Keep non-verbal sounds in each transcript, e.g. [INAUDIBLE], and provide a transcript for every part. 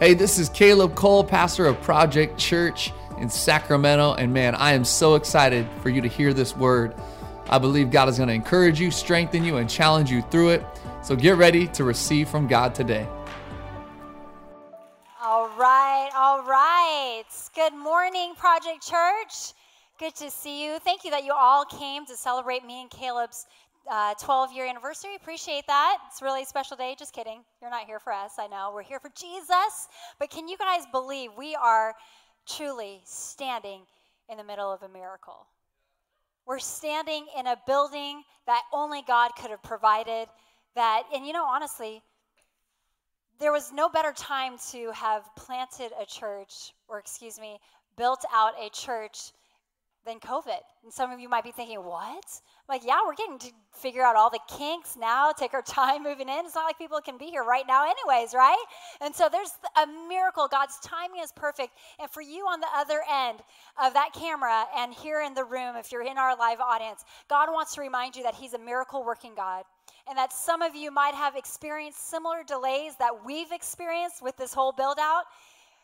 Hey, this is Caleb Cole, pastor of Project Church in Sacramento. And man, I am so excited for you to hear this word. I believe God is going to encourage you, strengthen you, and challenge you through it. So get ready to receive from God today. All right, all right. Good morning, Project Church. Good to see you. Thank you that you all came to celebrate me and Caleb's uh, 12 year anniversary. Appreciate that. It's a really special day. Just kidding. You're not here for us. I know. We're here for Jesus. But can you guys believe we are truly standing in the middle of a miracle? We're standing in a building that only God could have provided. That, and you know, honestly, there was no better time to have planted a church, or excuse me, built out a church than COVID. And some of you might be thinking, what? Like, yeah, we're getting to figure out all the kinks now, take our [LAUGHS] time moving in. It's not like people can be here right now, anyways, right? And so there's a miracle. God's timing is perfect. And for you on the other end of that camera and here in the room, if you're in our live audience, God wants to remind you that He's a miracle working God. And that some of you might have experienced similar delays that we've experienced with this whole build out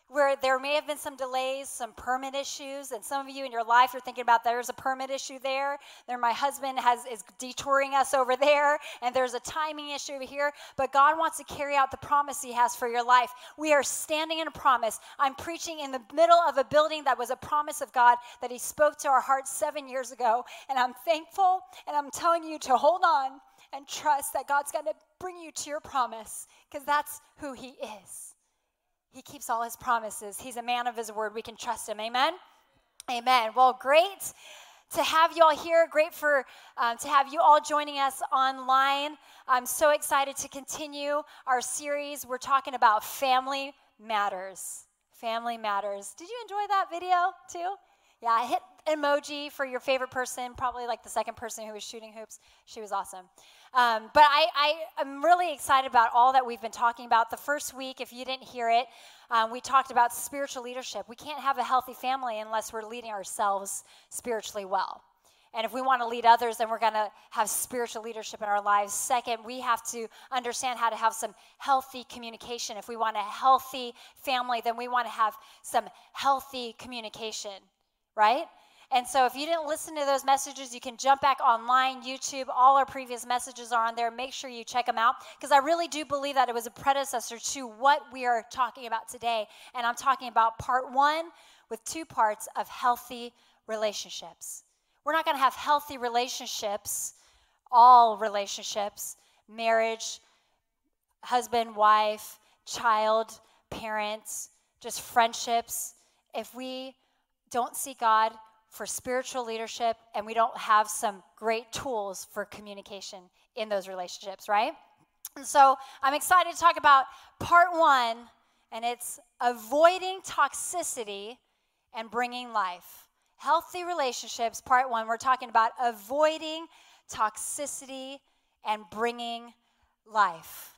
where there may have been some delays, some permit issues, and some of you in your life are thinking about there's a permit issue there. There, my husband has is detouring us over [LAUGHS] there, and there's a timing issue over here. But God wants to carry out the promise He has for your life. We are standing in a promise. I'm preaching in the middle of a building that was a promise of God that He spoke to our hearts seven years ago, and I'm thankful, and I'm telling you to hold on and trust that God's going to bring you to your promise because that's who He is. He keeps all his promises. He's a man of his word. We can trust him. Amen. Amen. Well, great to have you all here. Great for um, to have you all joining us online. I'm so excited to continue our series. We're talking about family matters. Family matters. Did you enjoy that video too? Yeah, hit emoji for your favorite person, probably like the second person who was shooting hoops. She was awesome. Um, but I, I, am really excited about all that we've been talking about. The first week, if you didn't hear it, um, we talked about spiritual leadership. We can't have a healthy family unless we're leading ourselves spiritually well. And if we want to lead others, then we're going to have spiritual leadership in our lives. Second, we have to understand how to have some healthy communication. If we want a healthy family, then we want to have some healthy communication, right? And so if you didn't listen to those messages, you can jump back online, YouTube. All our previous messages are on there. Make sure you check them out because I really do believe that it was a predecessor to what we are talking about today. And I'm talking about part one with two parts of healthy relationships. We're not going to have healthy relationships, all relationships, marriage, husband, wife, child, parents, just friendships, if we don't see God for spiritual leadership and we don't have some great tools for communication in those relationships, right? And so I'm excited to talk about part one, and it's avoiding toxicity and bringing life. Healthy relationships, part one, we're talking about avoiding toxicity and bringing life.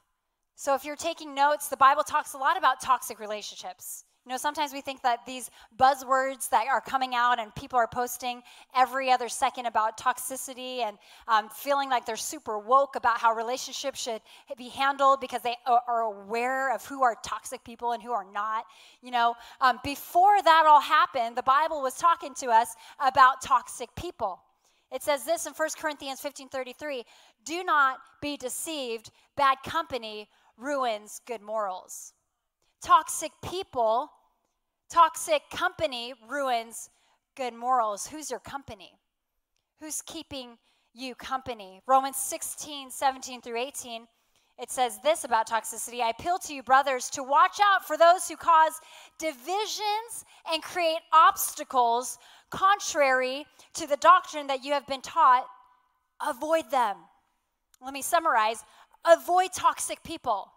So if you're taking notes, the Bible talks a lot about toxic relationships. You know, sometimes we think that these buzzwords that are coming out and people are posting every other second about toxicity and um, feeling like they're super woke about how relationships should be handled because they are aware of who are toxic people and who are not. You know, um, before that all happened, the Bible was talking to us about toxic people. It says this in 1 Corinthians 15:33, "Do not be deceived, bad company ruins good morals." Toxic people Toxic company ruins good morals. Who's your company? Who's keeping you company? Romans 16, 17 through 18, it says this about toxicity I appeal to you, brothers, to watch out for those who cause divisions and create obstacles contrary to the doctrine that you have been taught. Avoid them. Let me summarize avoid toxic people,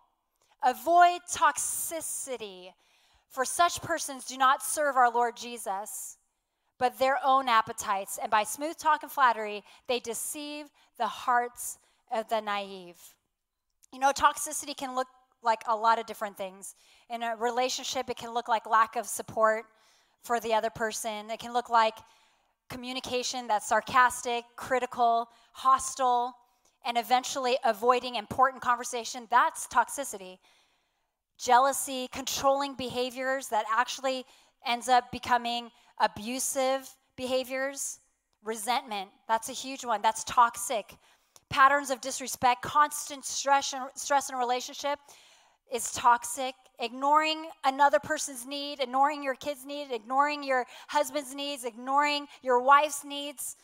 avoid toxicity. For such persons do not serve our Lord Jesus, but their own appetites, and by smooth talk and flattery, they deceive the hearts of the naive. You know, toxicity can look like a lot of different things. In a relationship, it can look like lack of support for the other person, it can look like communication that's sarcastic, critical, hostile, and eventually avoiding important conversation. That's toxicity. Jealousy, controlling behaviors that actually ends up becoming abusive behaviors, resentment, that's a huge one. That's toxic. Patterns of disrespect, constant stress and stress in a relationship is toxic. Ignoring another person's need, ignoring your kid's need, ignoring your husband's needs, ignoring your wife's needs.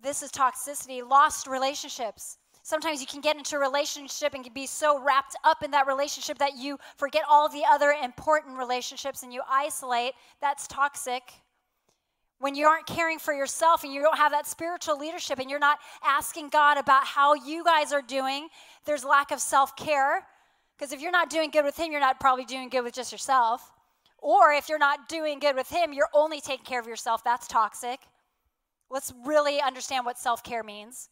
This is toxicity. Lost relationships. Sometimes you can get into a relationship and can be so wrapped up in that relationship that you forget all the other important relationships and you isolate. That's toxic. When you aren't caring for yourself and you don't have that spiritual leadership and you're not asking God about how you guys are doing, there's lack of self care. Because if you're not doing good with Him, you're not probably doing good with just yourself. Or if you're not doing good with Him, you're only taking care of yourself. That's toxic. Let's really understand what self care means.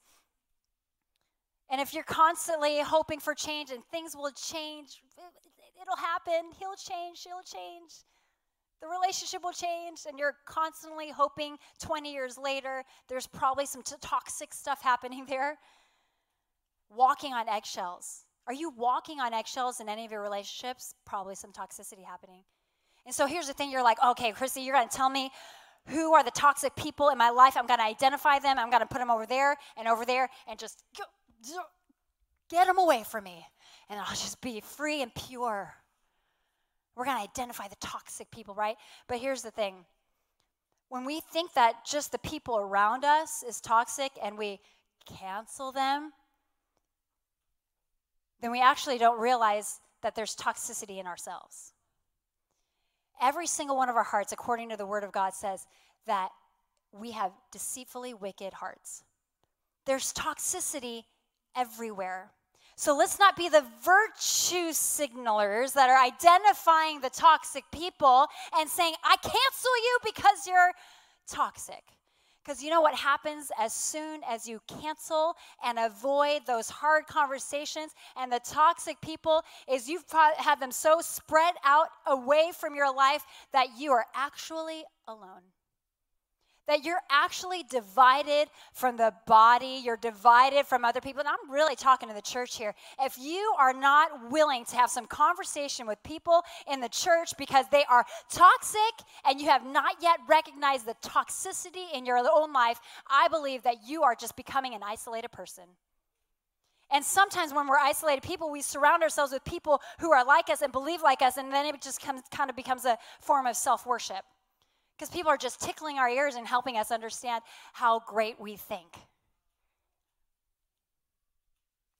And if you're constantly hoping for change and things will change, it'll happen. He'll change, she'll change. The relationship will change, and you're constantly hoping 20 years later, there's probably some t- toxic stuff happening [LAUGHS] there. Walking on eggshells. Are you walking on eggshells in any of your relationships? Probably some toxicity happening. And so here's the thing you're like, okay, Chrissy, you're going to tell me who are the toxic people in my life. I'm going to identify them. I'm going to put them over there and over there and just go, Get them away from me, and I'll just be free and pure. We're going to identify the toxic people, right? But here's the thing when we think that just the people around us is toxic and we cancel them, then we actually don't realize that there's toxicity in ourselves. Every single one of our hearts, according to the Word of God, says that we have deceitfully wicked hearts. There's toxicity everywhere. So let's not be the virtue signalers that are identifying the toxic people and saying, I cancel you because you're toxic. Because you know what happens as soon as you cancel and avoid those hard conversations and the toxic people is you've had them so spread out away from your life that you are actually alone that you're actually divided from the body, you're divided from other people. And I'm really talking to the church here. If you are not willing to have some conversation with people in the church because they are toxic and you have not yet recognized the toxicity in your own life, I believe that you are just becoming an isolated person. And sometimes when we're isolated people, we surround ourselves with people who are like us and believe like us, and then it just comes, kind of becomes a form of self worship. Because people are just tickling our ears and helping us understand how great we think.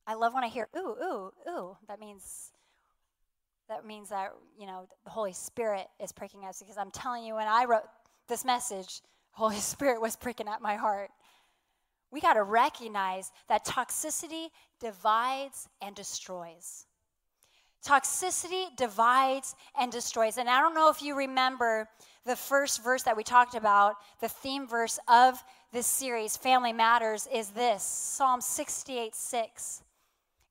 I love when I hear ooh, ooh, ooh. That means that means that, you know, the Holy Spirit is pricking us because I'm telling you when I wrote this message, [LAUGHS] Holy Spirit was pricking at my heart. We got to recognize that toxicity divides and destroys. Toxicity divides and destroys. And I don't know if you remember the first verse that we talked about, the theme verse of this series, Family Matters, is this Psalm 68 6.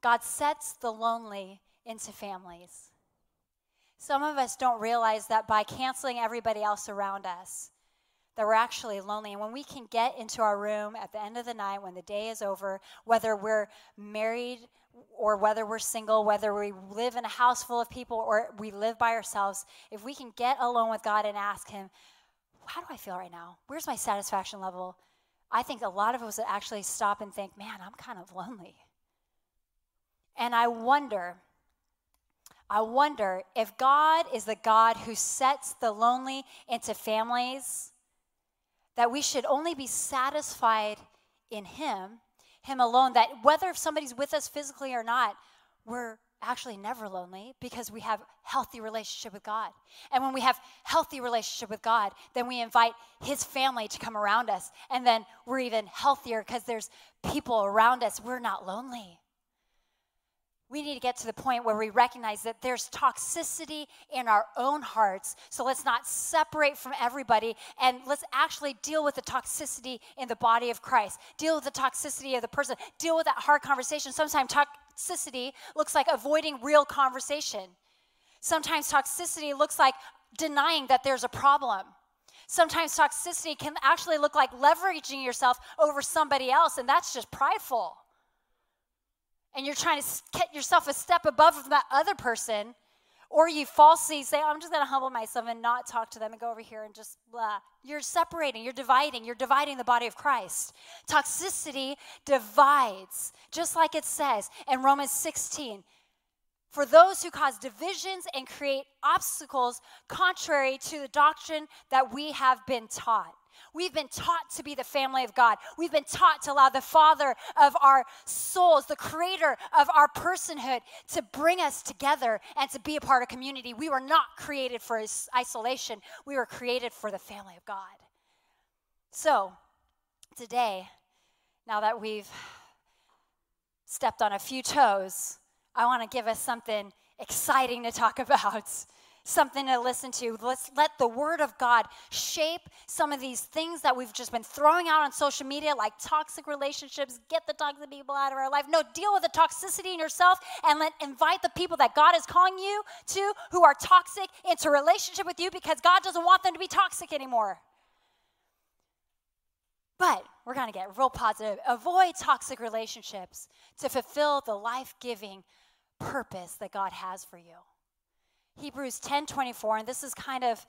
God sets the lonely into families. Some of us don't realize that by canceling everybody else around us, that we're actually lonely. And when we can get into our room at the end of the night, when the day is over, whether we're married or whether we're single, whether we live in a house full of people or we live by ourselves, if we can get alone with God and ask Him, How do I feel right now? Where's my satisfaction level? I think a lot of us actually stop and think, Man, I'm kind of lonely. And I wonder, I wonder if God is the God who sets the lonely into families, that we should only be satisfied in Him him alone, that whether somebody's with us physically or not, we're actually never lonely because we have healthy relationship with God. And when we have healthy relationship with God, then we invite his family to come around us and then we're even healthier because there's people around us. We're not lonely we need to get to the point where we recognize that there's toxicity in our own hearts. So let's not separate from everybody and let's actually deal with the toxicity in the body of Christ. Deal with the toxicity of the person. Deal with that hard conversation. Sometimes toxicity looks like avoiding real conversation. Sometimes toxicity looks like denying that there's a problem. Sometimes toxicity can actually look like leveraging yourself over somebody else, and that's just prideful and you're trying to get yourself a step above that other person, or you falsely say, oh, I'm just going to humble myself and not talk to them and go over here and just blah. You're separating, you're dividing, you're dividing the body of Christ. Toxicity divides, just like it says in Romans 16. For those who cause divisions and create obstacles contrary to the doctrine that we have been taught. We've been taught to be the family of God. We've been taught to allow the Father of our souls, the creator of our personhood, to bring us together and to be a part of community. We were not created for isolation, we were created for the family of God. So, today, now that we've stepped on a few toes, I want to give us something exciting to talk [LAUGHS] about something to listen to. Let's let the Word of God shape some of these things that we've just been throwing out on social media, like toxic relationships. Get the toxic people out of our life. No, deal with the toxicity in yourself and let invite the people that God is calling you to who are toxic into relationship with you because God doesn't want them to be toxic anymore. But we're going to get real positive. Avoid toxic relationships to fulfill the life giving purpose that God has for you. Hebrews 10 24, and this is kind of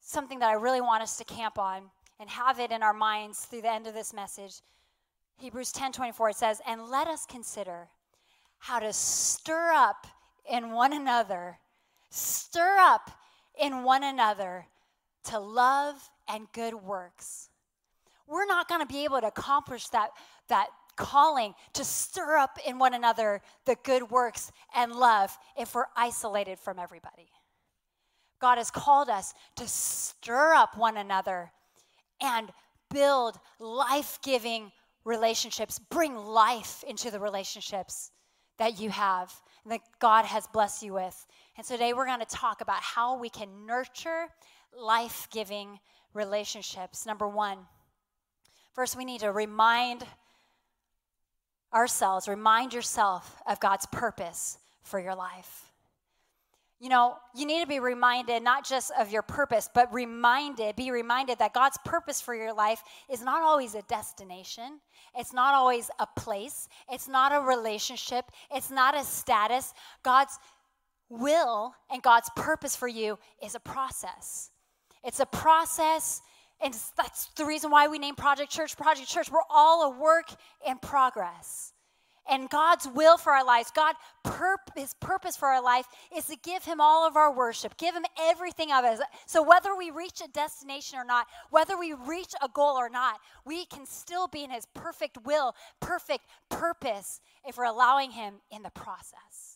something that I really want us to camp on and have it in our minds through the end of this message. Hebrews 10 24, it says, And let us consider how to stir up in one another, stir up in one another to love and good works. We're not going to be able to accomplish that, that calling to stir up in one another the good works and love if we're isolated from everybody. God has called us to stir up one another and build life giving relationships, bring life into the relationships that you have and that God has blessed you with. And today we're going to talk about how we can nurture life giving relationships. Number one, first we need to remind ourselves, remind yourself of God's purpose for your life. You know, you need to be reminded not just of your purpose, but reminded, be reminded that God's purpose for your life is not always a destination. It's not always a place. It's not a relationship. It's not a status. God's will and God's purpose for you is a process. It's a process, and that's the reason why we name Project Church Project Church. We're all a work in progress and God's will for our lives, God, His purpose for our life is to give Him all of our worship, give Him everything of us. So whether we reach a destination or not, whether we reach a goal or not, we can still be in His perfect will, perfect purpose, if we're allowing Him in the process.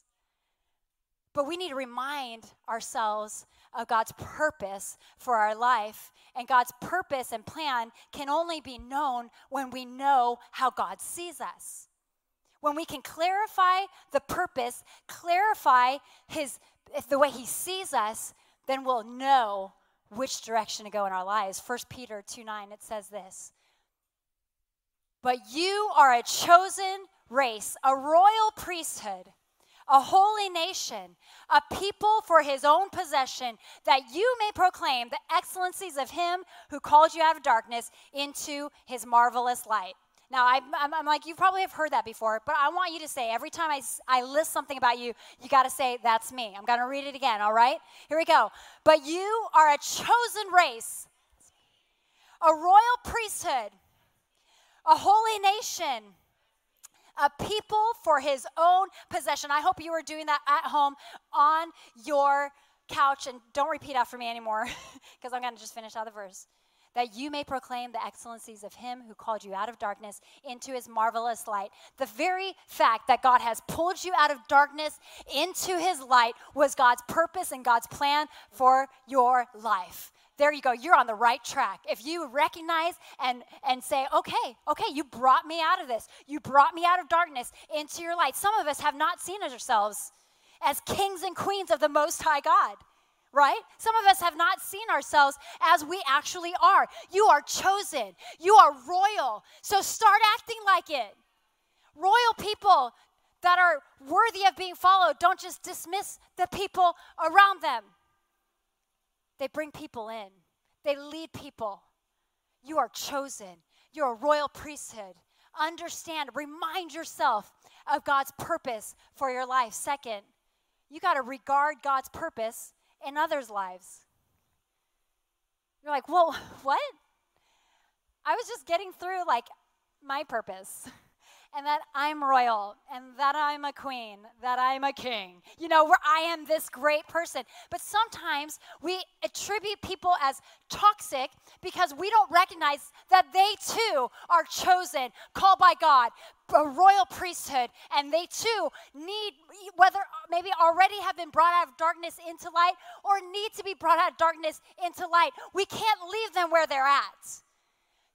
But we need to remind ourselves of God's purpose for our life. And God's purpose and plan can only be known when we know how God sees us. When we can clarify the purpose, clarify his the way he sees us, then we'll know which direction to go in our lives. 1 Peter 2 9, it says this. But you are a chosen race, a royal priesthood, a holy nation, a people for his own possession, that you may proclaim the excellencies of him who called you out of darkness into his marvelous light. Now, I, am like, you probably have heard that before, but I want you to say every time I, I list something about you, you got to say, that's me. I'm going to read it again, all right? Here we go. But you are a chosen race, a royal priesthood, a holy nation, a people for his own possession. I hope you are doing that at home on your couch. And don't repeat after me anymore [LAUGHS] because I'm going to just finish out the verse that you may proclaim the excellencies of him who called you out of darkness into his marvelous light. The very fact that God has pulled you out of darkness into his light was God's purpose and God's plan for your life. There you go. You're on the right track. If you recognize and, and say, okay, okay, you brought me out of this. You brought me out of darkness into your light. Some of us have not seen ourselves as kings and queens of the Most High God right? Some of us have not seen ourselves as we actually are. You are chosen, you are royal. So start acting like it. Royal people that are worthy of being followed don't just dismiss the people around them, they bring people in, they lead people. You are chosen, you're a royal priesthood. Understand, remind yourself of God's purpose for your life. Second, you got to regard God's purpose in others' lives. You're like, well, [LAUGHS] what? I was just getting through like my purpose. [LAUGHS] and that I'm royal and that I'm a queen, that I'm a king. You know, where I am this great person. But sometimes we attribute people as toxic because we don't recognize that they too are chosen, called by God, a royal priesthood, and they too need, whether maybe already have been brought out of darkness into light or need to be brought out of darkness into light. We can't leave them where they're at.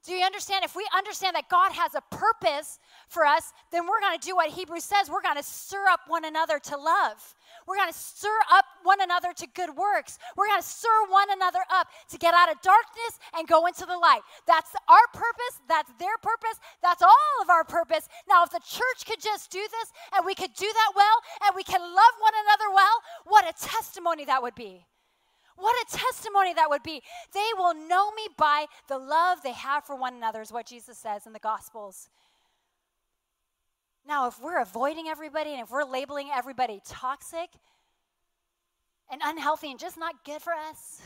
Do you understand? If we understand that God has a purpose for us, then we're going to do what Hebrews says. We're going to stir up one another to love. We're going to stir up one another to good works. We're going to stir one another up to get out of darkness and go into the light. That's our purpose. That's their purpose. That's all of our purpose. Now, if the church could just do this and we could do that well and we can love one another well, what a testimony that would be. What a testimony that would be. They will know me by the love they have for one another, is what Jesus says in the Gospels. Now, if we're avoiding everybody and if we're labeling everybody toxic and unhealthy and just not good for us,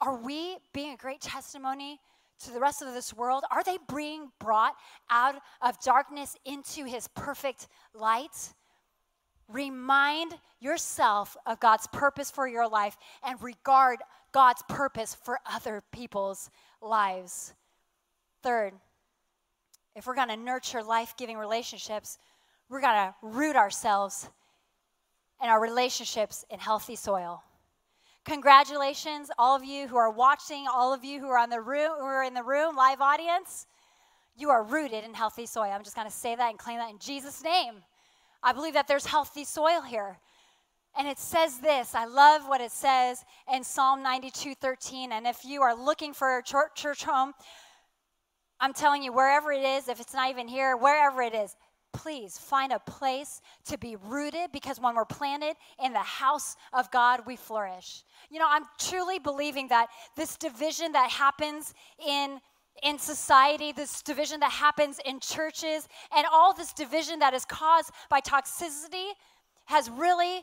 are we being a great testimony to the rest of this world? Are they being brought out of darkness into his perfect light? Remind yourself of God's purpose for your life and regard God's purpose for other people's lives. Third, if we're going to nurture life giving relationships, we're going to root ourselves and our relationships in healthy soil. Congratulations, all of you who are watching, all of you who are on the room, who are in the room, live audience. You are rooted in healthy soil. I'm just going to say that and claim that in Jesus' name. I believe that there's healthy soil here. And it says this. I love what it says in Psalm 92 13. And if you are looking for a church home, I'm telling you, wherever it is, if it's not even here, wherever it is, please find a place to be rooted because when we're planted in the house of God, we flourish. You know, I'm truly believing that this division that happens in in society, this division that happens in churches, and all this division that is caused by toxicity has really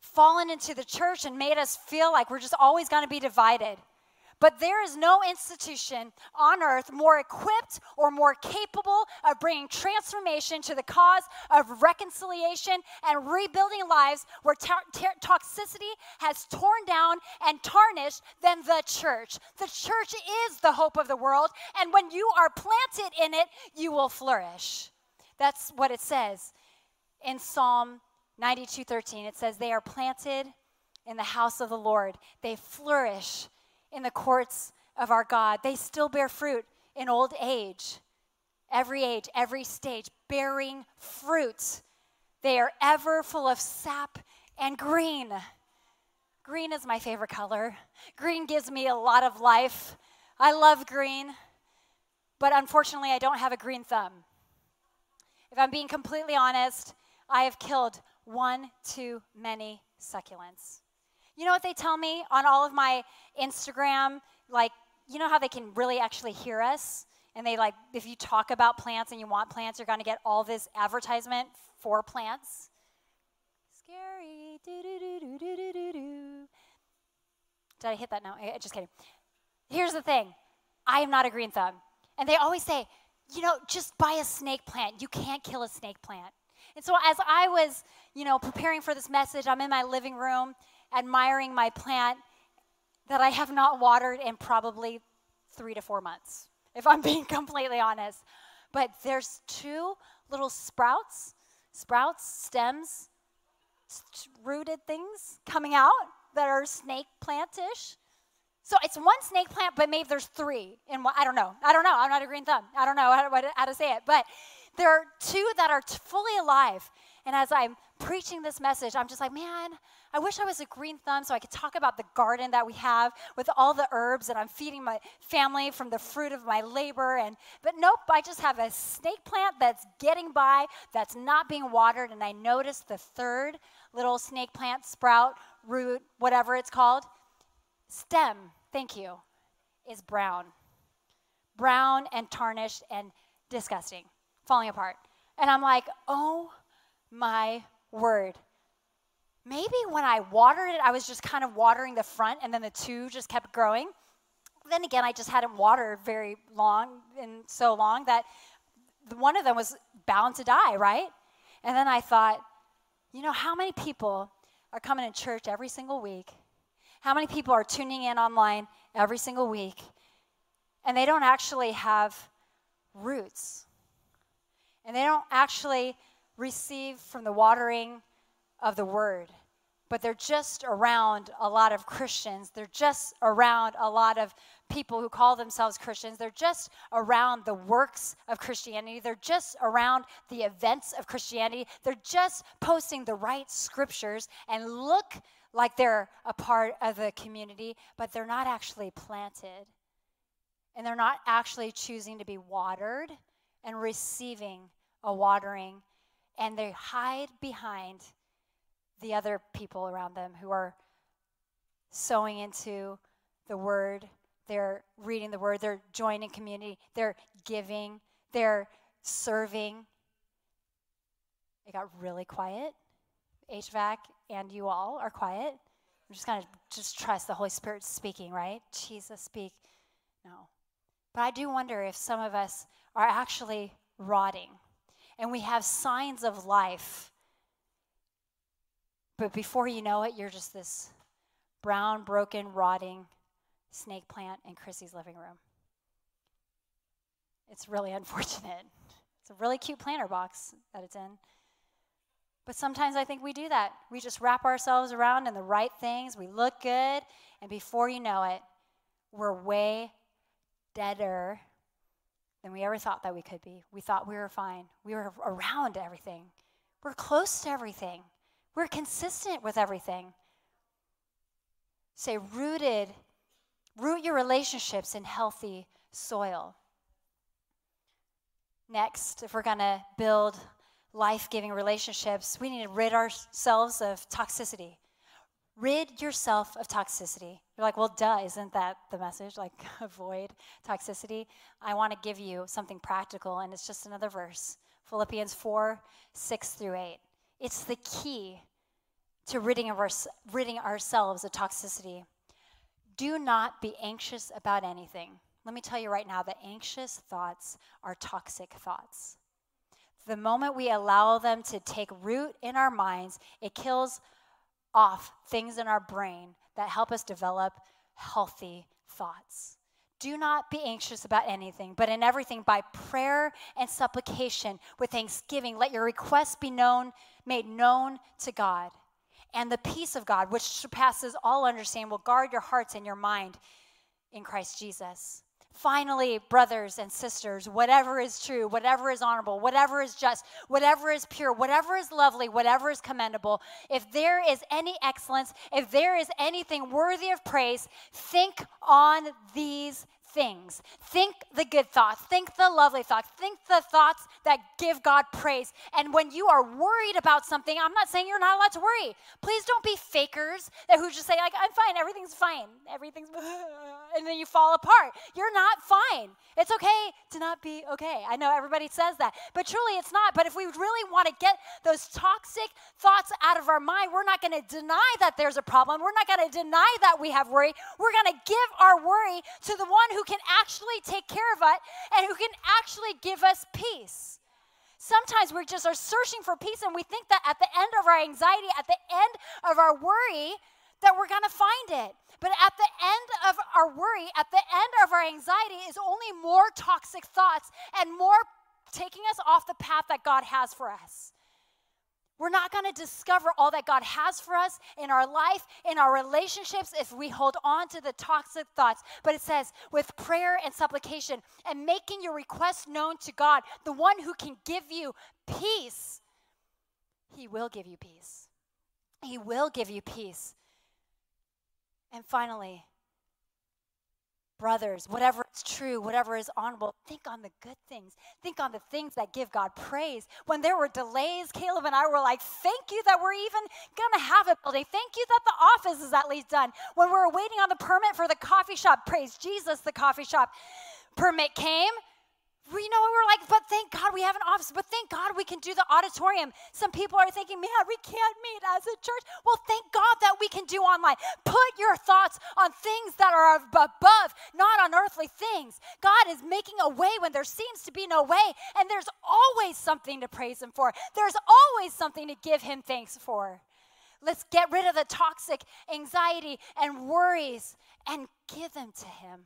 fallen into the church and made us feel like we're just always going to be divided. But there is no institution on earth more equipped or more capable of bringing transformation to the cause of reconciliation and rebuilding lives where toxicity has torn down and tarnished than the church. The church is the hope of the world, and when you are planted in it, you will flourish. That's what it says in Psalm 92:13. It says they are planted in the house of the Lord. They flourish in the courts of our God. They still bear fruit in old age, every age, every stage, bearing fruit. They are ever full of sap and green. Green is my favorite color. Green gives me a lot of life. I love green, but unfortunately, I don't have a green thumb. If I'm being completely honest, I have killed one too many succulents. You know what they tell me on all of my Instagram? Like, you know how they can really actually hear us? And they like, if you talk about plants and you want plants, you're going to get all this advertisement for plants. Scary. Did I hit that now? Just kidding. Here's the thing I am not a green thumb. And they always say, you know, just buy a snake plant. You can't kill a snake plant. And so as I was, you know, preparing for this message, I'm in my living room admiring my plant that I have not watered in probably three to four months, if I'm [LAUGHS] being completely honest. But there's two little sprouts, sprouts, stems, rooted things coming out that are snake plantish. So it's one snake plant, but maybe there's three in one. I don't know. I don't know. I'm not a green thumb. I don't know how to, how to say it. But there are two that are fully alive. And as I'm preaching this message, I'm just like, man, I wish I was a green thumb so I could talk about the garden that we have with all the herbs and I'm feeding my family from the fruit of my labor. And but nope, I just have a snake plant that's getting by, that's not being watered, and I noticed the third little snake plant sprout, root, whatever it's called, stem, thank you, is brown. Brown and tarnished and disgusting, falling apart. And I'm like, oh my word. Maybe when I watered it, I was just kind of watering the front and then the two just kept growing. Then again, I just hadn't watered very long and so long that one of them was bound to die, right? And then I thought, you know, how many people are coming to church every single week? How many people are tuning in online every single week? And they don't actually have roots. And they don't actually receive from the watering of the word, but they're just around a lot of Christians. They're just around a lot of people who call themselves Christians. They're just around the works of Christianity. They're just around the events of Christianity. They're just posting the right scriptures and look like they're a part of the community, but they're not actually planted. And they're not actually choosing to be watered and receiving a watering. And they hide behind the other people around them who are sowing into the word. They're reading the word. They're joining community. They're giving. They're serving. It got really quiet. HVAC and you all are quiet. I'm just going to just trust the Holy Spirit speaking, right? Jesus, speak. No. But I do wonder if some of us are actually rotting and we have signs of life but before you know it, you're just this brown, broken, rotting snake plant in Chrissy's living room. It's really [LAUGHS] unfortunate. It's a really cute planter box that it's in. But sometimes I think we do that. We just wrap ourselves around in the right things. We look good, and before you know it, we're way deader than we ever thought that we could be. We thought we were fine. We were around everything. We're close to everything. We're consistent with everything. Say, rooted, root your relationships in healthy soil. Next, if we're going to build life giving relationships, we need to rid ourselves of toxicity. Rid yourself of toxicity. You're like, well, duh, isn't that the message? Like, [LAUGHS] avoid toxicity. I want to give you something practical, and it's just another verse Philippians 4 6 through 8. It's the key to ridding, of our, ridding ourselves of toxicity. Do not be anxious about anything. Let me tell you right now that anxious thoughts are toxic thoughts. The moment we allow them to take root in our minds, it kills off things in our brain that help us develop healthy thoughts. Do not be anxious about anything, but in everything by prayer and supplication with thanksgiving let your requests be known made known to God and the peace of God, which surpasses all understanding, will guard your hearts and your mind in Christ Jesus. Finally, brothers and sisters, whatever is true, whatever is honorable, whatever is just, whatever is pure, whatever is lovely, whatever is commendable, if there is any excellence, if there is anything worthy of praise, think on these things. Think the good thoughts, think the lovely thoughts, think the thoughts that give God praise. And when you are worried about something, I'm not saying you're not allowed to worry. Please don't be fakers that who just say like I'm fine, everything's fine. Everything's [LAUGHS] and then you fall apart. You're not fine. It's okay to not be okay. I know everybody says that, but truly it's not. But if we really want to get those toxic thoughts out of our mind, we're not going to deny that there's a problem. We're not going to deny that we have worry. We're going to give our worry to the one who can actually take care of us and who can actually give us peace. Sometimes we just are searching for peace and we think that at the end of our anxiety, at the end of our worry, that we're going to find it. But at the end of our worry, at the end of our anxiety, is only more toxic thoughts and more taking us off the path that God has for us. We're not going to discover all that God has for us in our life, in our relationships, if we hold on to the toxic thoughts. But it says, with prayer and supplication and making your request known to God, the one who can give you peace, He will give you peace. He will give you peace. And finally, brothers, whatever is true, whatever is honorable, think on the good things. Think on the things that give God praise. When there were delays, Caleb and I were like, thank you that we're even going to have a building. Thank you that the office is at least done. When we were waiting on the permit for the coffee shop, praise Jesus, the coffee shop permit came. We know we're like, but thank God we have an office, but thank God we can do the auditorium. Some people are thinking, man, we can't meet as a church. Well, thank God that we can do online. Put your thoughts on things that are above, not on earthly things. God is making a way when there seems to be no way, and there's always something to praise Him for. There's always something to give Him thanks for. Let's get rid of the toxic anxiety and worries and give them to Him.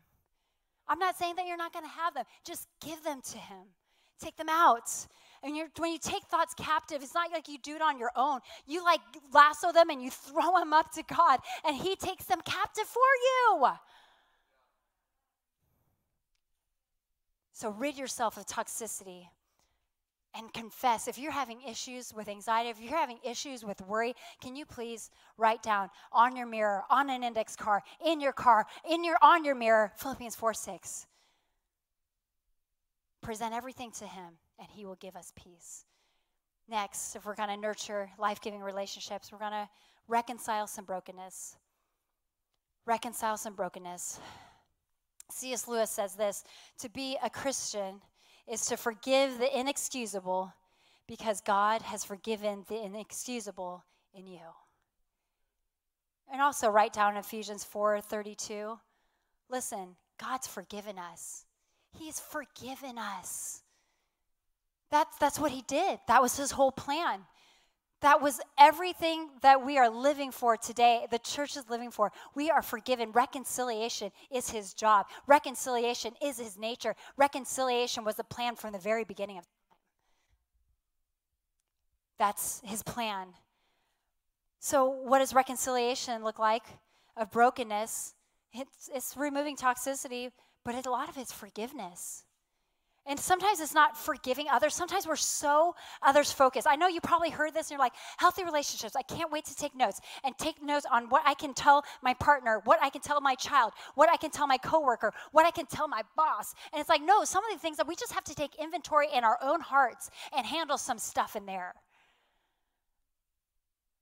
I'm not saying that you're not going to have them. Just give them to Him. Take them out. And when you take thoughts captive, it's not like you do it on your own. You like lasso them and you throw them up to God, and He takes them captive for you. So rid yourself of toxicity and confess. If you're having issues with anxiety, if you're having issues with worry, can you please write down on your mirror, on an index card, in your car, in your on your mirror, Philippians 4 6. Present everything to him, and he will give us peace. Next, if we're going to nurture life giving relationships, we're going to reconcile some brokenness. Reconcile some brokenness. C.S. Lewis says this to be a Christian is to forgive the inexcusable because God has forgiven the inexcusable in you. And also write down Ephesians 4:32. Listen, God's forgiven us. He's forgiven us. That's, that's what he did. That was his whole plan. That was everything that we are living for today, the church is living for. We are forgiven. Reconciliation is his job, reconciliation is his nature. Reconciliation was the plan from the very beginning of time. That's his plan. So, what does reconciliation look like of brokenness? It's, it's removing toxicity, but a lot of it's forgiveness. And sometimes it's not forgiving others. Sometimes we're so others focused. I know you probably heard this and you're like, healthy relationships. I can't wait to take notes and take notes on what I can tell my partner, what I can tell my child, what I can tell my coworker, what I can tell my boss. And it's like, no, some of the things that we just have to take inventory in our own hearts and handle some stuff in there.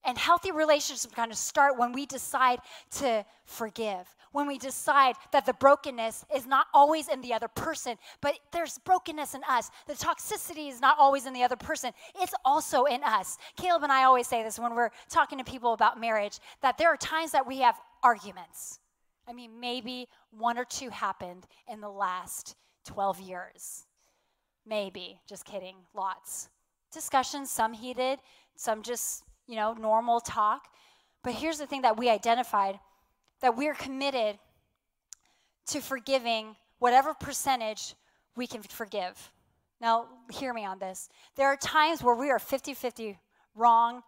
And healthy relationships kind of start when we decide to forgive, when we decide that the brokenness is not always in the other person, but there's brokenness in us. The toxicity is not always in the other person, it's also in us. Caleb and I always say this when we're talking to people about marriage that there are times that we have arguments. I mean, maybe one or two happened in the last 12 years. Maybe, just kidding, lots. Discussions, some heated, some just you know, normal talk. But here's the thing that we identified that we're committed to forgiving whatever percentage we can forgive. Now, hear me on this. There are times where we are 50 50 wrong.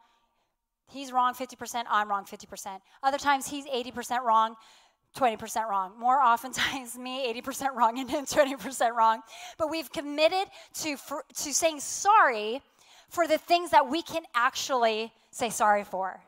He's wrong 50%, I'm wrong 50%. Other times he's 80% wrong, 20% wrong. More oftentimes, [LAUGHS] me 80% wrong and him 20% wrong. But we've committed to, for, to saying sorry for the things that we can actually say sorry for.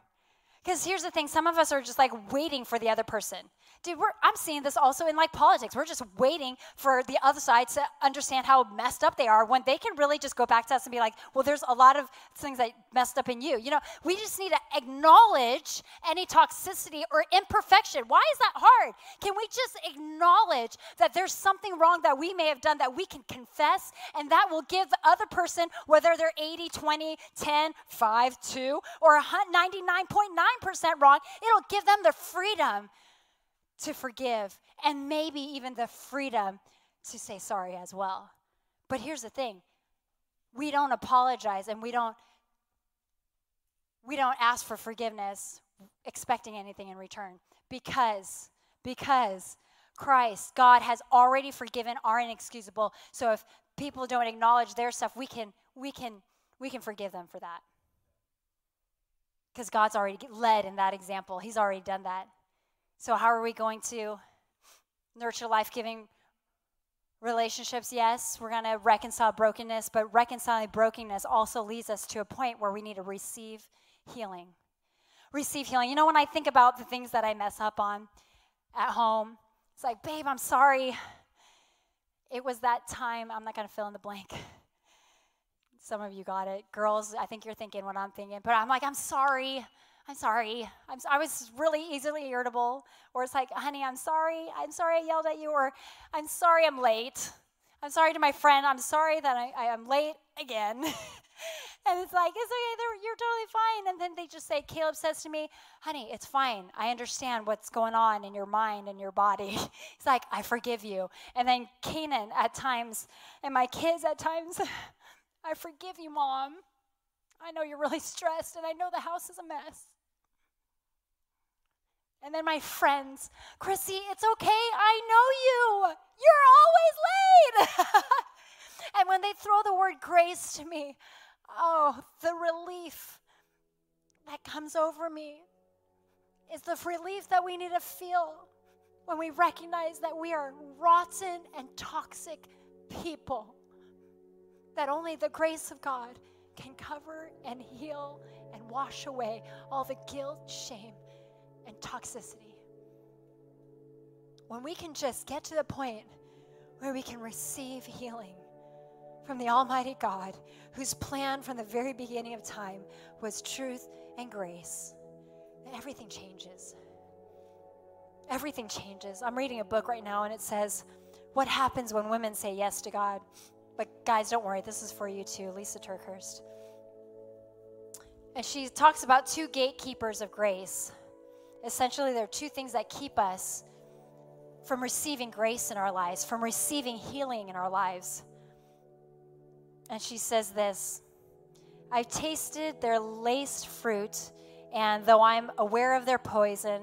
Because here's the thing some of us are just like waiting for the other person. Dude, I'm seeing this also in like politics. We're just waiting for the other side to understand how messed up they are when they can really just go back to us and be like, well, there's a lot of things that messed up in you. You know, we just need to acknowledge any toxicity or imperfection. Why is that hard? Can we just acknowledge that there's something wrong that we may have done that we can confess and that will give the other person, whether they're 80, 20, 10, 5, 2, or 99.9% wrong, it'll give them the freedom to forgive and maybe even the freedom to say sorry as well. But here's the thing. We don't apologize and we don't we don't ask for forgiveness expecting anything in return because because Christ God has already forgiven our inexcusable. So if people don't acknowledge their stuff we can we can we can forgive them for that. Because God's already led in that example. He's already done that so, how are we going to nurture life giving relationships? Yes, we're going to reconcile brokenness, but reconciling brokenness also leads us to a point where we need to receive healing. Receive healing. You know, when I think about the things that I mess up on at home, it's like, babe, I'm sorry. It was that time, I'm not going to fill in the blank. Some of you got it. Girls, I think you're thinking what I'm thinking, but I'm like, I'm sorry. I'm sorry. I'm, I was really easily irritable. Or it's like, honey, I'm sorry. I'm sorry I yelled at you. Or I'm sorry I'm late. I'm sorry to my friend. I'm sorry that I, I am late again. [LAUGHS] and it's like, it's okay, you're totally fine. And then they just say, Caleb says to me, honey, it's fine. I understand what's going on in your mind and your body. [LAUGHS] He's like, I forgive you. And then Canaan at times, and my kids at times, [LAUGHS] I forgive you, mom. I know you're really stressed, and I know the house is a mess. And then my friends, Chrissy, it's okay. I know you. You're always late. [LAUGHS] and when they throw the word grace to me, oh, the relief that comes over me is the relief that we need to feel when we recognize that we are rotten and toxic people, that only the grace of God can cover and heal and wash away all the guilt, shame, toxicity. When we can just get to the point where we can receive healing from the Almighty God, whose plan from the very beginning of time was truth and grace, everything changes. Everything changes. I'm reading a book right now, and it says, What happens when women say yes to God? But guys, don't worry, this is for you too, Lysa TerKeurst. And she talks about two gatekeepers of grace. Essentially, there are two things that keep us from receiving grace in our lives, from receiving healing in our lives. And she says this I've tasted their laced fruit, and though I'm aware of their poison,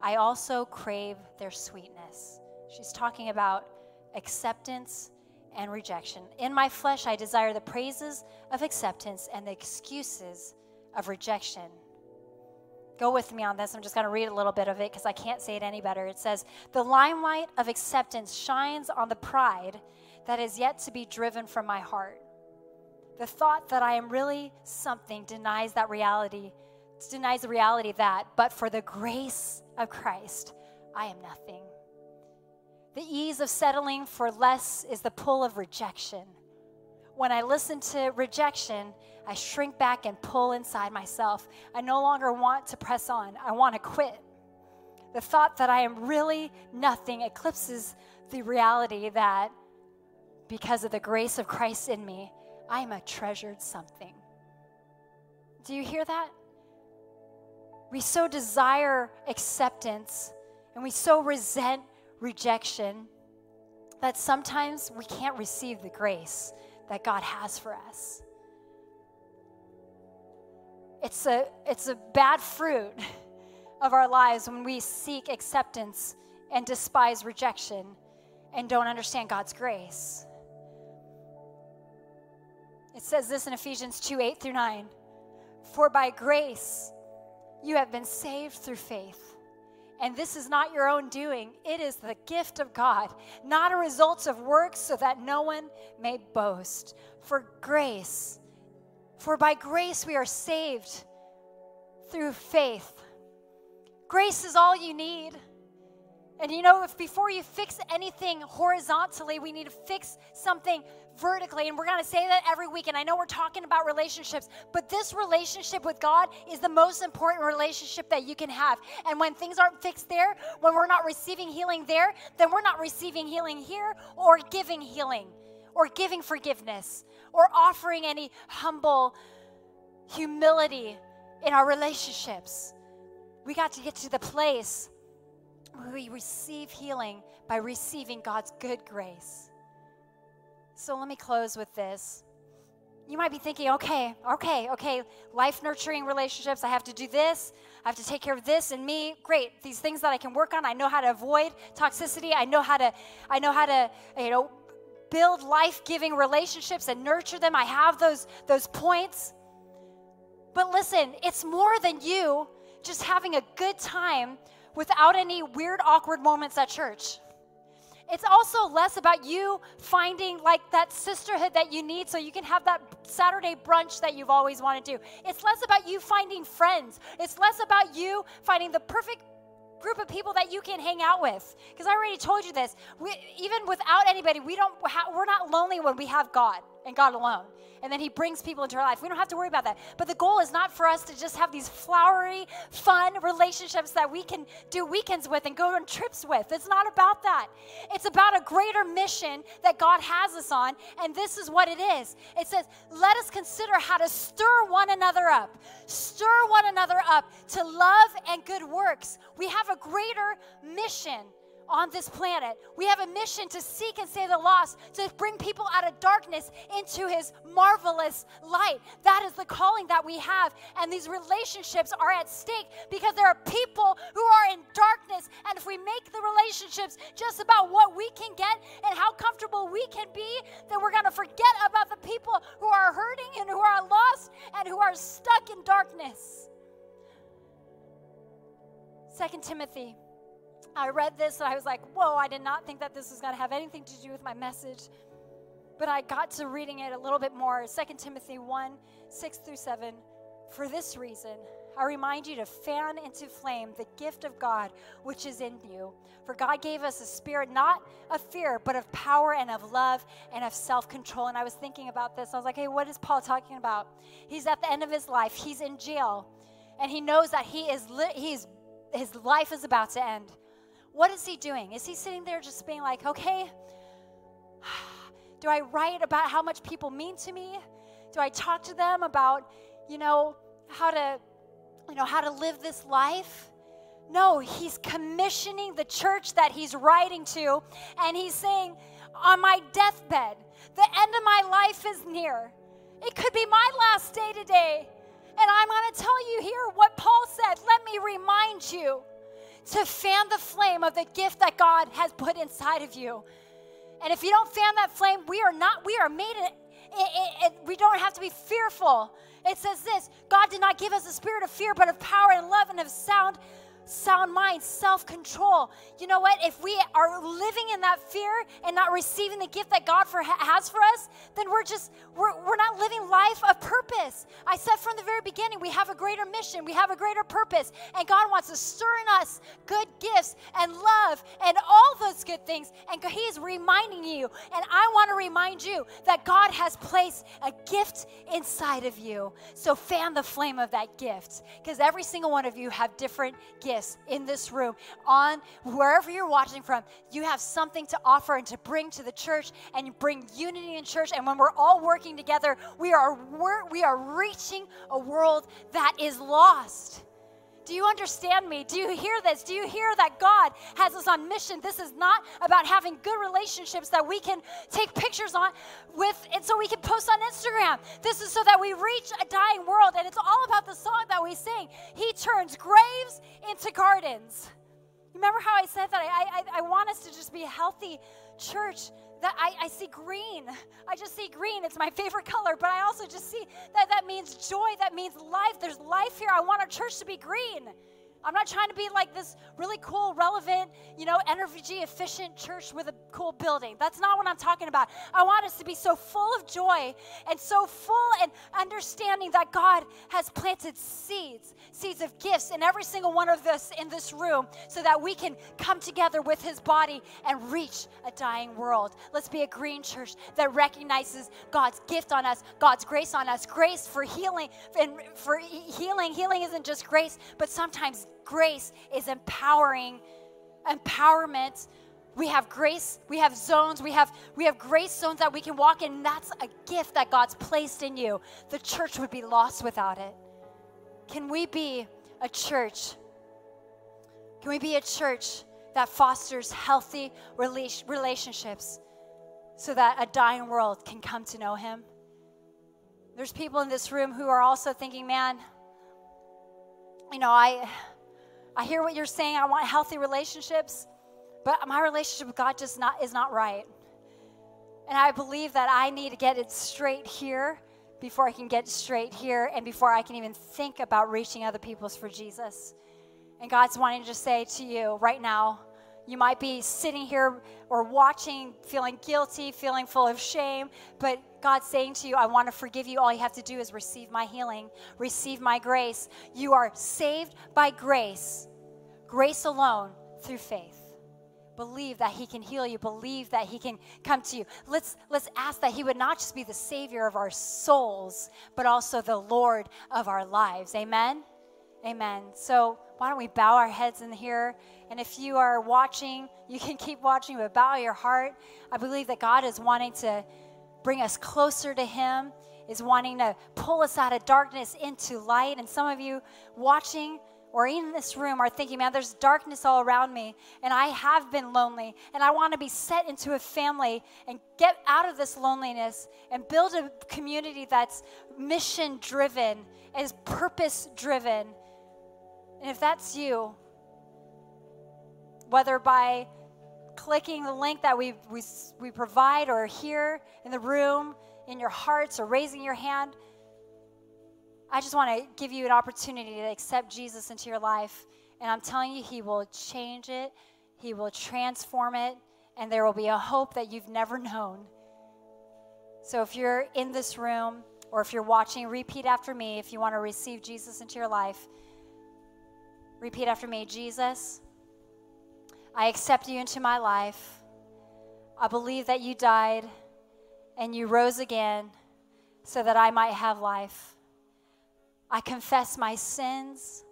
I also crave their sweetness. She's talking about acceptance and rejection. In my flesh, I desire the praises of acceptance and the excuses of rejection. Go with me on this. I'm just going to read a little bit of it because I can't say it any better. It says, The limelight of acceptance shines on the pride that is yet to be driven from my heart. The thought that I am really something denies that reality, denies the reality that, but for the grace of Christ, I am nothing. The ease of settling for less is the pull of rejection. When I listen to rejection, I shrink back and pull inside myself. I no longer want to press on, I want to quit. The thought that I am really nothing eclipses the reality that because of the grace of Christ in me, I am a treasured something. Do you hear that? We so desire acceptance and we so resent rejection that sometimes we can't receive the grace that God has for us. It's a, it's a bad fruit of our lives when we seek acceptance and despise rejection and don't understand God's grace. It says this in Ephesians 2 8 through 9. For by grace you have been saved through faith. And this is not your own doing, it is the gift of God, not a result of works, so that no one may boast. For grace, for by grace we are saved through faith. Grace is all you need. And you know, if before you fix anything horizontally, we need to fix something vertically. And we're going to say that every week. And I know we're talking about relationships, but this relationship with God is the most important relationship that you can have. And when things aren't fixed there, when we're not receiving healing there, then we're not receiving healing here or giving healing or giving forgiveness or offering any humble humility in our relationships. We got to get to the place where we receive healing by receiving God's good grace. So let me close with this. You might be thinking, okay, okay, okay, life nurturing relationships, I have to do this, I have to take care of this and me. Great. These things that I can work on, I know how to avoid toxicity, I know how to I know how to, you know, build life-giving relationships and nurture them. I have those those points. But listen, it's more than you just having a good time without any weird, awkward moments at church. It's also less about you finding like that sisterhood that you need so you can have that Saturday brunch that you've always wanted to. It's less about you finding friends. It's less about you finding the perfect group of people that you can hang out with. Because I already told you this. We, even without anybody, we don't. We're not lonely when we have God. and God alone and then he brings people into our life. We don't have to worry about that. But the goal is not for us to just have these flowery, fun relationships that we can do weekends with and go on trips with. It's not about that. It's about a greater mission that God has us on, and this is what it is. It says, "Let us consider how to stir one another up. Stir one another up to love and good works." We have a greater mission on this planet. We have a mission to seek and save the lost, to bring people out of darkness into his marvelous light. That is the calling that we have. And these relationships are at stake because there are people who are in darkness. And if we make the relationships just about what we can get and how comfortable we can be, then we're going to forget about the people who are hurting and who are lost and who are stuck in darkness. Second Timothy I read this and I was like, whoa, I did not think that this was going to have anything to do with my message. But I got to reading it a little bit more. 2 Timothy 1 6 through 7. For this reason, I remind you to fan into flame the gift of God which is in you. For God gave us a spirit not of fear, but of power and of love and of self control. And I was thinking about this. I was like, hey, what is Paul talking about? He's at the end of his life, he's in jail, and he knows that he is li- he's, his life is about to end. What is he doing? Is he sitting there just being like, okay, [SIGHS] do I write about how much people mean to me? Do I talk to them about, you know, how to, you know, how to live this life? No, he's commissioning the church that he's writing to, and he's saying, on my deathbed, the end of my life is near. It could be my last day today. And I'm going to tell you here what Paul said. Let me remind you to fan the flame of the gift that God has put inside of you. And if you don't fan that flame, we are not, we are made, it, it, it, we don't have to be fearful. It says this God did not give us a spirit of fear, but of power and love and of sound sound mind, self control. You know what? If we are living in that fear and not receiving the gift that God for, has for us, then we're just, we're, we're not living life of purpose. I said from the very beginning, we have a greater mission, we have a greater purpose, and God wants to stir in us good gifts and love and all those good things. And He is reminding you, and I want to remind you that God has placed a gift inside of you. So fan the flame of that gift because every single one of you have different gifts gifts in this room, on wherever you're watching from, you have something to offer and to bring to the church, and bring unity in church. And when we're all working together, we are we are reaching a world that is lost. Do you understand me? Do you hear this? Do you hear that God has us on mission? This is not about having good relationships that we can take pictures on with and so we can post on Instagram. This is so that we reach a dying world and it's all about the song that we sing. He turns graves into gardens. Remember how I said that? I, I, I want us to just be a healthy church that I, I see green. I just see green. It's my favorite color, but I also just see that that means joy, that means life. There's life here. I want our church to be green. I'm not trying to be like this really cool, relevant, you know, energy efficient church with a cool building. That's not what I'm talking about. I want us to be so full of joy and so full and understanding that God has planted seeds, seeds of gifts in every single one of us in this room so that we can come together with his body and reach a dying world. Let's be a green church that recognizes God's gift on us, God's grace on us, grace for healing and for healing. Healing isn't just grace, but sometimes grace is empowering, empowerment. We have grace, we have zones, we have we have grace zones that we can walk in. That's a gift that God's placed in you. The church would be lost without it. Can we be a church? Can we be a church that fosters healthy relationships so that a dying world can come to know him? There's people in this room who are also thinking, man, you know, I I hear what you're saying. I want healthy relationships, but my relationship with God just not is not right. And I believe that I need to get it straight here before I can get straight here and before I can even think about reaching other people's for Jesus. And God's wanting to say to you right now, you might be sitting here or watching, feeling guilty, feeling full of shame, but God's saying to you, I want to forgive you. All you have to do is receive my healing, receive my grace. You are saved by grace, grace alone through faith. believe that he can heal you. Believe that he can come to you. Let's let's ask that he would not just be the savior of our souls but also the lord of our lives. Amen? Amen. So why don't we bow our heads in here and if you are watching you can keep watching but bow your heart i believe that god is wanting to bring us closer to him is wanting to pull us out of darkness into light and some of you watching or in this room are thinking, man, there's darkness all around me, and I have been lonely, and I want to be set into a family and get out of this loneliness and build a community that's mission driven, is purpose driven. And if that's you, whether by clicking the link that we, we, we provide or here in the room, in your hearts, or raising your hand, I just want to give you an opportunity to accept Jesus into your life. And I'm telling you, He will change it, He will transform it, and there will be a hope that you've never known. So if you're in this room or if you're watching, repeat after me if you want to receive Jesus into your life. Repeat after me Jesus, I accept you into my life. I believe that you died and you rose again so that I might have life. I confess my sins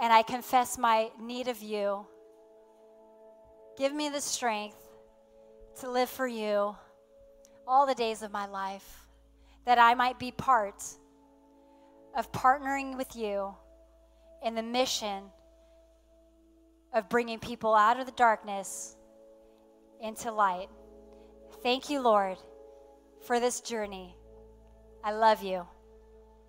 and I confess my need of you. Give me the strength to live for you all the days of my life, that I might be part of partnering with you in the mission of bringing people out of the darkness into light. Thank you, Lord, for this journey. I love you.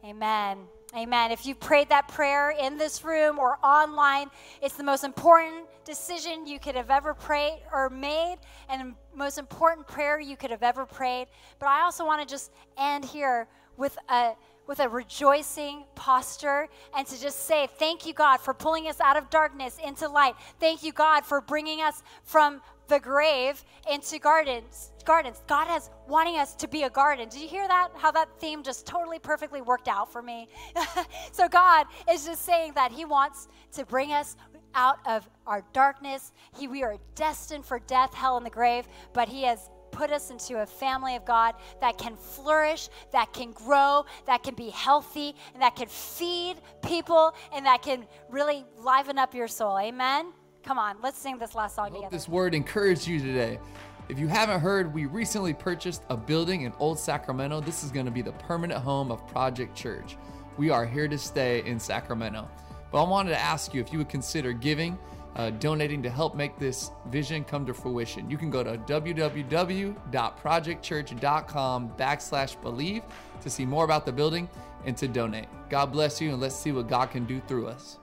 Amen. Amen. If you prayed that prayer in this room or online, it's the most important decision you could have ever prayed or made, and most important prayer you could have ever prayed. But I also want to just end here with a with a rejoicing posture and to just say, Thank you, God, for pulling us out of darkness into light. Thank you, God, for bringing us from the grave into gardens. Gardens. God has wanting us to be a garden. Did you hear that? How that theme just totally perfectly worked out for me. [LAUGHS] so God is just saying that He wants to bring us out of our darkness. He, we are destined for death, hell, and the grave, but He has put us into a family of God that can flourish, that can grow, that can be healthy, and that can feed people, and that can really liven up your soul. Amen. Come on, let's sing this last song together. This word encouraged you today. If you haven't heard, we recently purchased a building in Old Sacramento. This is going to be the permanent home of Project Church. We are here to stay in Sacramento. But I wanted to ask you if you would consider giving, uh, donating to help make this vision come to fruition. You can go to www.projectchurch.com backslash believe to see more about the building and to donate. God bless you, and let's see what God can do through us.